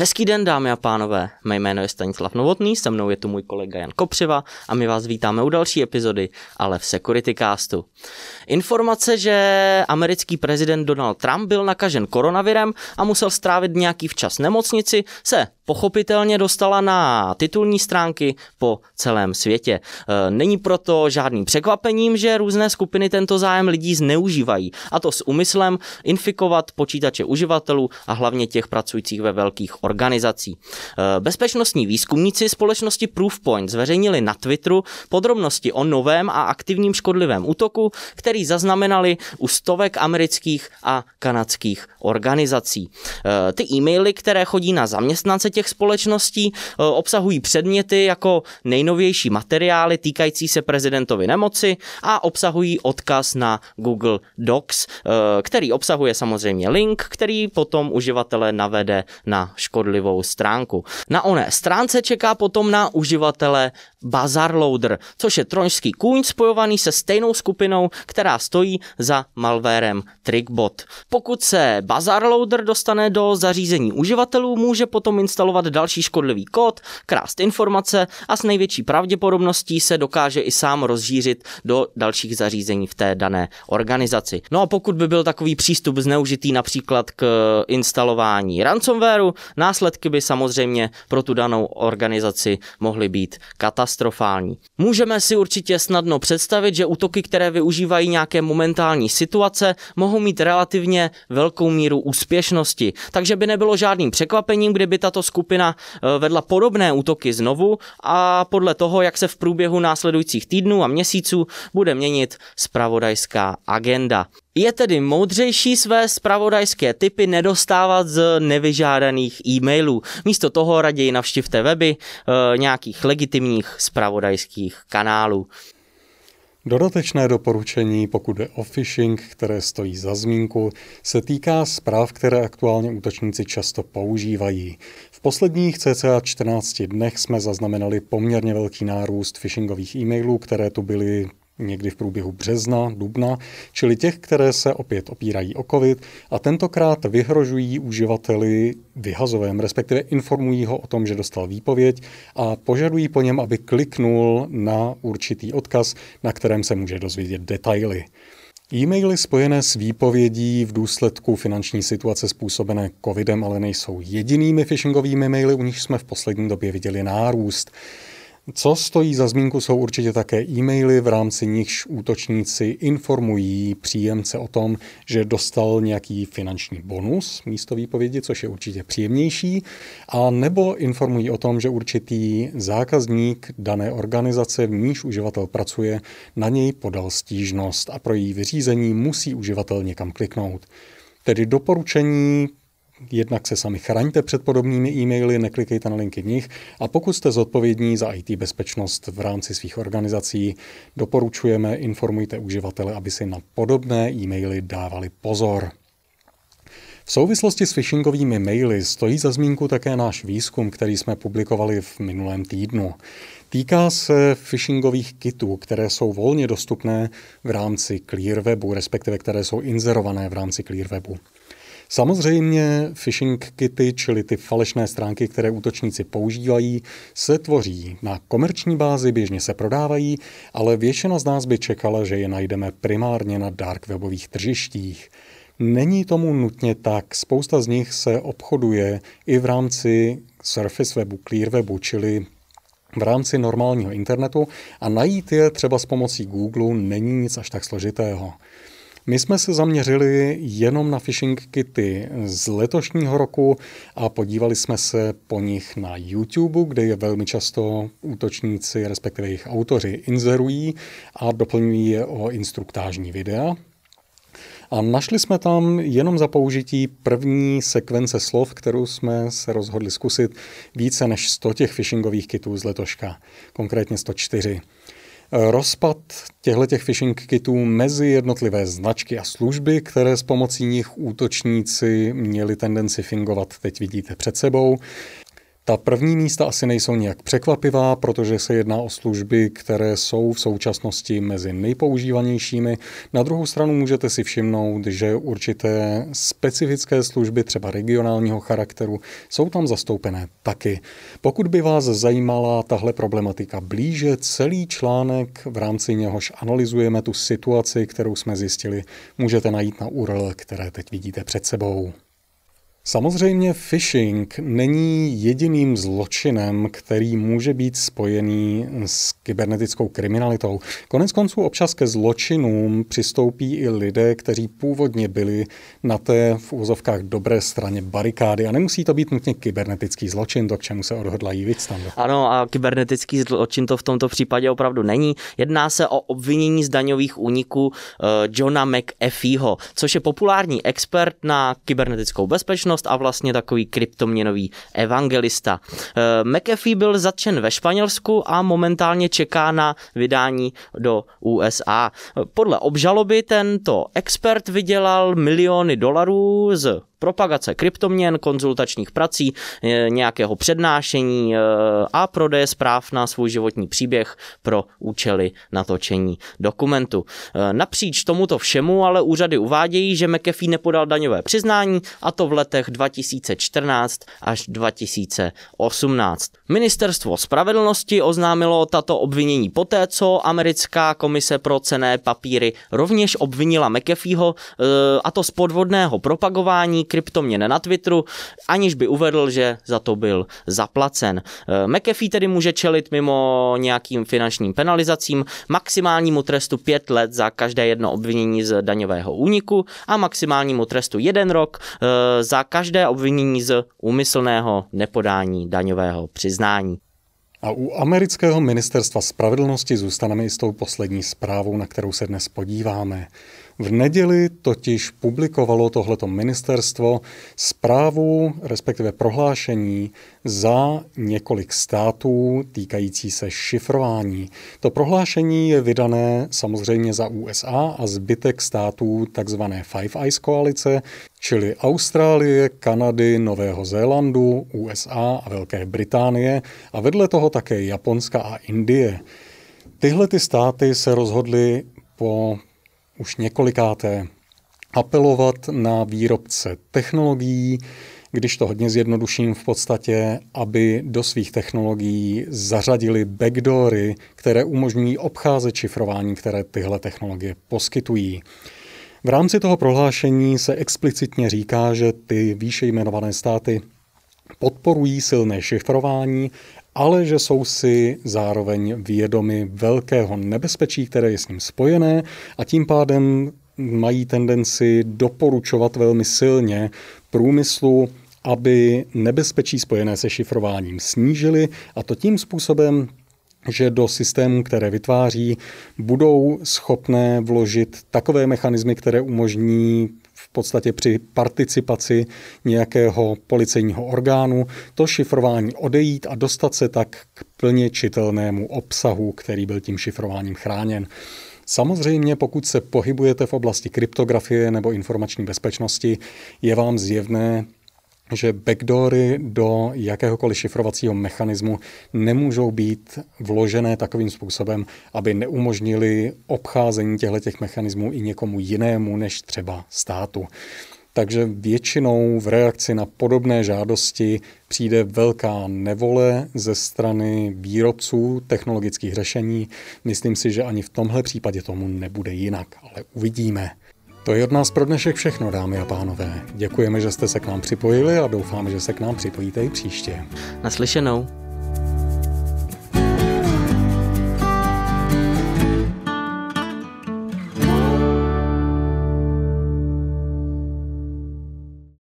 Hezký den, dámy a pánové. Mé jméno je Stanislav Novotný, se mnou je tu můj kolega Jan Kopřiva a my vás vítáme u další epizody, ale v Security Castu. Informace, že americký prezident Donald Trump byl nakažen koronavirem a musel strávit nějaký včas nemocnici, se pochopitelně dostala na titulní stránky po celém světě. E, není proto žádným překvapením, že různé skupiny tento zájem lidí zneužívají, a to s úmyslem infikovat počítače uživatelů a hlavně těch pracujících ve velkých organizací. E, bezpečnostní výzkumníci společnosti Proofpoint zveřejnili na Twitteru podrobnosti o novém a aktivním škodlivém útoku, který zaznamenali u stovek amerických a kanadských organizací. E, ty e-maily, které chodí na zaměstnance těch společností eh, obsahují předměty jako nejnovější materiály týkající se prezidentovy nemoci a obsahují odkaz na Google Docs, eh, který obsahuje samozřejmě link, který potom uživatele navede na škodlivou stránku. Na oné stránce čeká potom na uživatele Bazarloader, což je troňský kůň spojovaný se stejnou skupinou, která stojí za malvérem Trickbot. Pokud se Bazarloader dostane do zařízení uživatelů, může potom instalovat instalovat další škodlivý kód, krást informace a s největší pravděpodobností se dokáže i sám rozšířit do dalších zařízení v té dané organizaci. No a pokud by byl takový přístup zneužitý například k instalování ransomwareu, následky by samozřejmě pro tu danou organizaci mohly být katastrofální. Můžeme si určitě snadno představit, že útoky, které využívají nějaké momentální situace, mohou mít relativně velkou míru úspěšnosti, takže by nebylo žádným překvapením, kdyby tato skupina skupina eh, vedla podobné útoky znovu a podle toho, jak se v průběhu následujících týdnů a měsíců bude měnit spravodajská agenda. Je tedy moudřejší své spravodajské typy nedostávat z nevyžádaných e-mailů. Místo toho raději navštivte weby e, nějakých legitimních spravodajských kanálů. Dodatečné doporučení, pokud jde o phishing, které stojí za zmínku, se týká zpráv, které aktuálně útočníci často používají. V posledních cca 14 dnech jsme zaznamenali poměrně velký nárůst phishingových e-mailů, které tu byly někdy v průběhu března, dubna, čili těch, které se opět opírají o COVID a tentokrát vyhrožují uživateli vyhazovém, respektive informují ho o tom, že dostal výpověď a požadují po něm, aby kliknul na určitý odkaz, na kterém se může dozvědět detaily. E-maily spojené s výpovědí v důsledku finanční situace způsobené covidem ale nejsou jedinými phishingovými maily, u nich jsme v poslední době viděli nárůst. Co stojí za zmínku jsou určitě také e-maily, v rámci nichž útočníci informují příjemce o tom, že dostal nějaký finanční bonus místo výpovědi, což je určitě příjemnější, a nebo informují o tom, že určitý zákazník dané organizace, v níž uživatel pracuje, na něj podal stížnost a pro její vyřízení musí uživatel někam kliknout. Tedy doporučení Jednak se sami chraňte před podobnými e-maily, neklikejte na linky v nich a pokud jste zodpovědní za IT bezpečnost v rámci svých organizací, doporučujeme, informujte uživatele, aby si na podobné e-maily dávali pozor. V souvislosti s phishingovými maily stojí za zmínku také náš výzkum, který jsme publikovali v minulém týdnu. Týká se phishingových kitů, které jsou volně dostupné v rámci Clearwebu, respektive které jsou inzerované v rámci Clearwebu. Samozřejmě phishing kity, čili ty falešné stránky, které útočníci používají, se tvoří na komerční bázi, běžně se prodávají, ale většina z nás by čekala, že je najdeme primárně na dark webových tržištích. Není tomu nutně tak. Spousta z nich se obchoduje i v rámci Surface webu, Clear webu, čili v rámci normálního internetu a najít je třeba s pomocí Google není nic až tak složitého. My jsme se zaměřili jenom na phishing kity z letošního roku a podívali jsme se po nich na YouTube, kde je velmi často útočníci, respektive jejich autoři, inzerují a doplňují je o instruktážní videa. A našli jsme tam jenom za použití první sekvence slov, kterou jsme se rozhodli zkusit, více než 100 těch phishingových kitů z letoška, konkrétně 104. Rozpad těchto phishing kitů mezi jednotlivé značky a služby, které s pomocí nich útočníci měli tendenci fingovat, teď vidíte před sebou. Ta první místa asi nejsou nějak překvapivá, protože se jedná o služby, které jsou v současnosti mezi nejpoužívanějšími. Na druhou stranu můžete si všimnout, že určité specifické služby, třeba regionálního charakteru, jsou tam zastoupené taky. Pokud by vás zajímala tahle problematika blíže, celý článek, v rámci něhož analyzujeme tu situaci, kterou jsme zjistili, můžete najít na URL, které teď vidíte před sebou. Samozřejmě phishing není jediným zločinem, který může být spojený s kybernetickou kriminalitou. Konec konců občas ke zločinům přistoupí i lidé, kteří původně byli na té v úzovkách dobré straně barikády. A nemusí to být nutně kybernetický zločin, to k čemu se odhodlají víc Ano, a kybernetický zločin to v tomto případě opravdu není. Jedná se o obvinění z daňových úniků uh, Johna McAfeeho, což je populární expert na kybernetickou bezpečnost společnost a vlastně takový kryptoměnový evangelista. Eh, McAfee byl zatčen ve Španělsku a momentálně čeká na vydání do USA. Podle obžaloby tento expert vydělal miliony dolarů z propagace kryptoměn, konzultačních prací, nějakého přednášení e, a prodeje zpráv na svůj životní příběh pro účely natočení dokumentu. E, napříč tomuto všemu ale úřady uvádějí, že McAfee nepodal daňové přiznání a to v letech 2014 až 2018. Ministerstvo spravedlnosti oznámilo tato obvinění poté, co americká komise pro cené papíry rovněž obvinila McAfeeho e, a to z podvodného propagování kryptoměn na Twitteru, aniž by uvedl, že za to byl zaplacen. Eh, McAfee tedy může čelit mimo nějakým finančním penalizacím maximálnímu trestu 5 let za každé jedno obvinění z daňového úniku a maximálnímu trestu 1 rok eh, za každé obvinění z úmyslného nepodání daňového přiznání. A u amerického ministerstva spravedlnosti zůstaneme i s tou poslední zprávou, na kterou se dnes podíváme. V neděli totiž publikovalo tohleto ministerstvo zprávu, respektive prohlášení za několik států týkající se šifrování. To prohlášení je vydané samozřejmě za USA a zbytek států takzvané Five Eyes koalice, čili Austrálie, Kanady, Nového Zélandu, USA a Velké Británie a vedle toho také Japonska a Indie. Tyhle ty státy se rozhodly po už několikáté apelovat na výrobce technologií, když to hodně zjednoduším v podstatě, aby do svých technologií zařadili backdoory, které umožňují obcházet šifrování, které tyhle technologie poskytují. V rámci toho prohlášení se explicitně říká, že ty výše jmenované státy podporují silné šifrování ale že jsou si zároveň vědomi velkého nebezpečí, které je s ním spojené a tím pádem mají tendenci doporučovat velmi silně průmyslu, aby nebezpečí spojené se šifrováním snížili a to tím způsobem, že do systémů, které vytváří, budou schopné vložit takové mechanismy, které umožní v podstatě při participaci nějakého policejního orgánu to šifrování odejít a dostat se tak k plně čitelnému obsahu, který byl tím šifrováním chráněn. Samozřejmě, pokud se pohybujete v oblasti kryptografie nebo informační bezpečnosti, je vám zjevné, že backdoory do jakéhokoliv šifrovacího mechanismu nemůžou být vložené takovým způsobem, aby neumožnili obcházení těchto mechanismů i někomu jinému než třeba státu. Takže většinou v reakci na podobné žádosti přijde velká nevole ze strany výrobců technologických řešení. Myslím si, že ani v tomhle případě tomu nebude jinak, ale uvidíme. To je od nás pro dnešek všechno, dámy a pánové. Děkujeme, že jste se k nám připojili a doufáme, že se k nám připojíte i příště. Naslyšenou.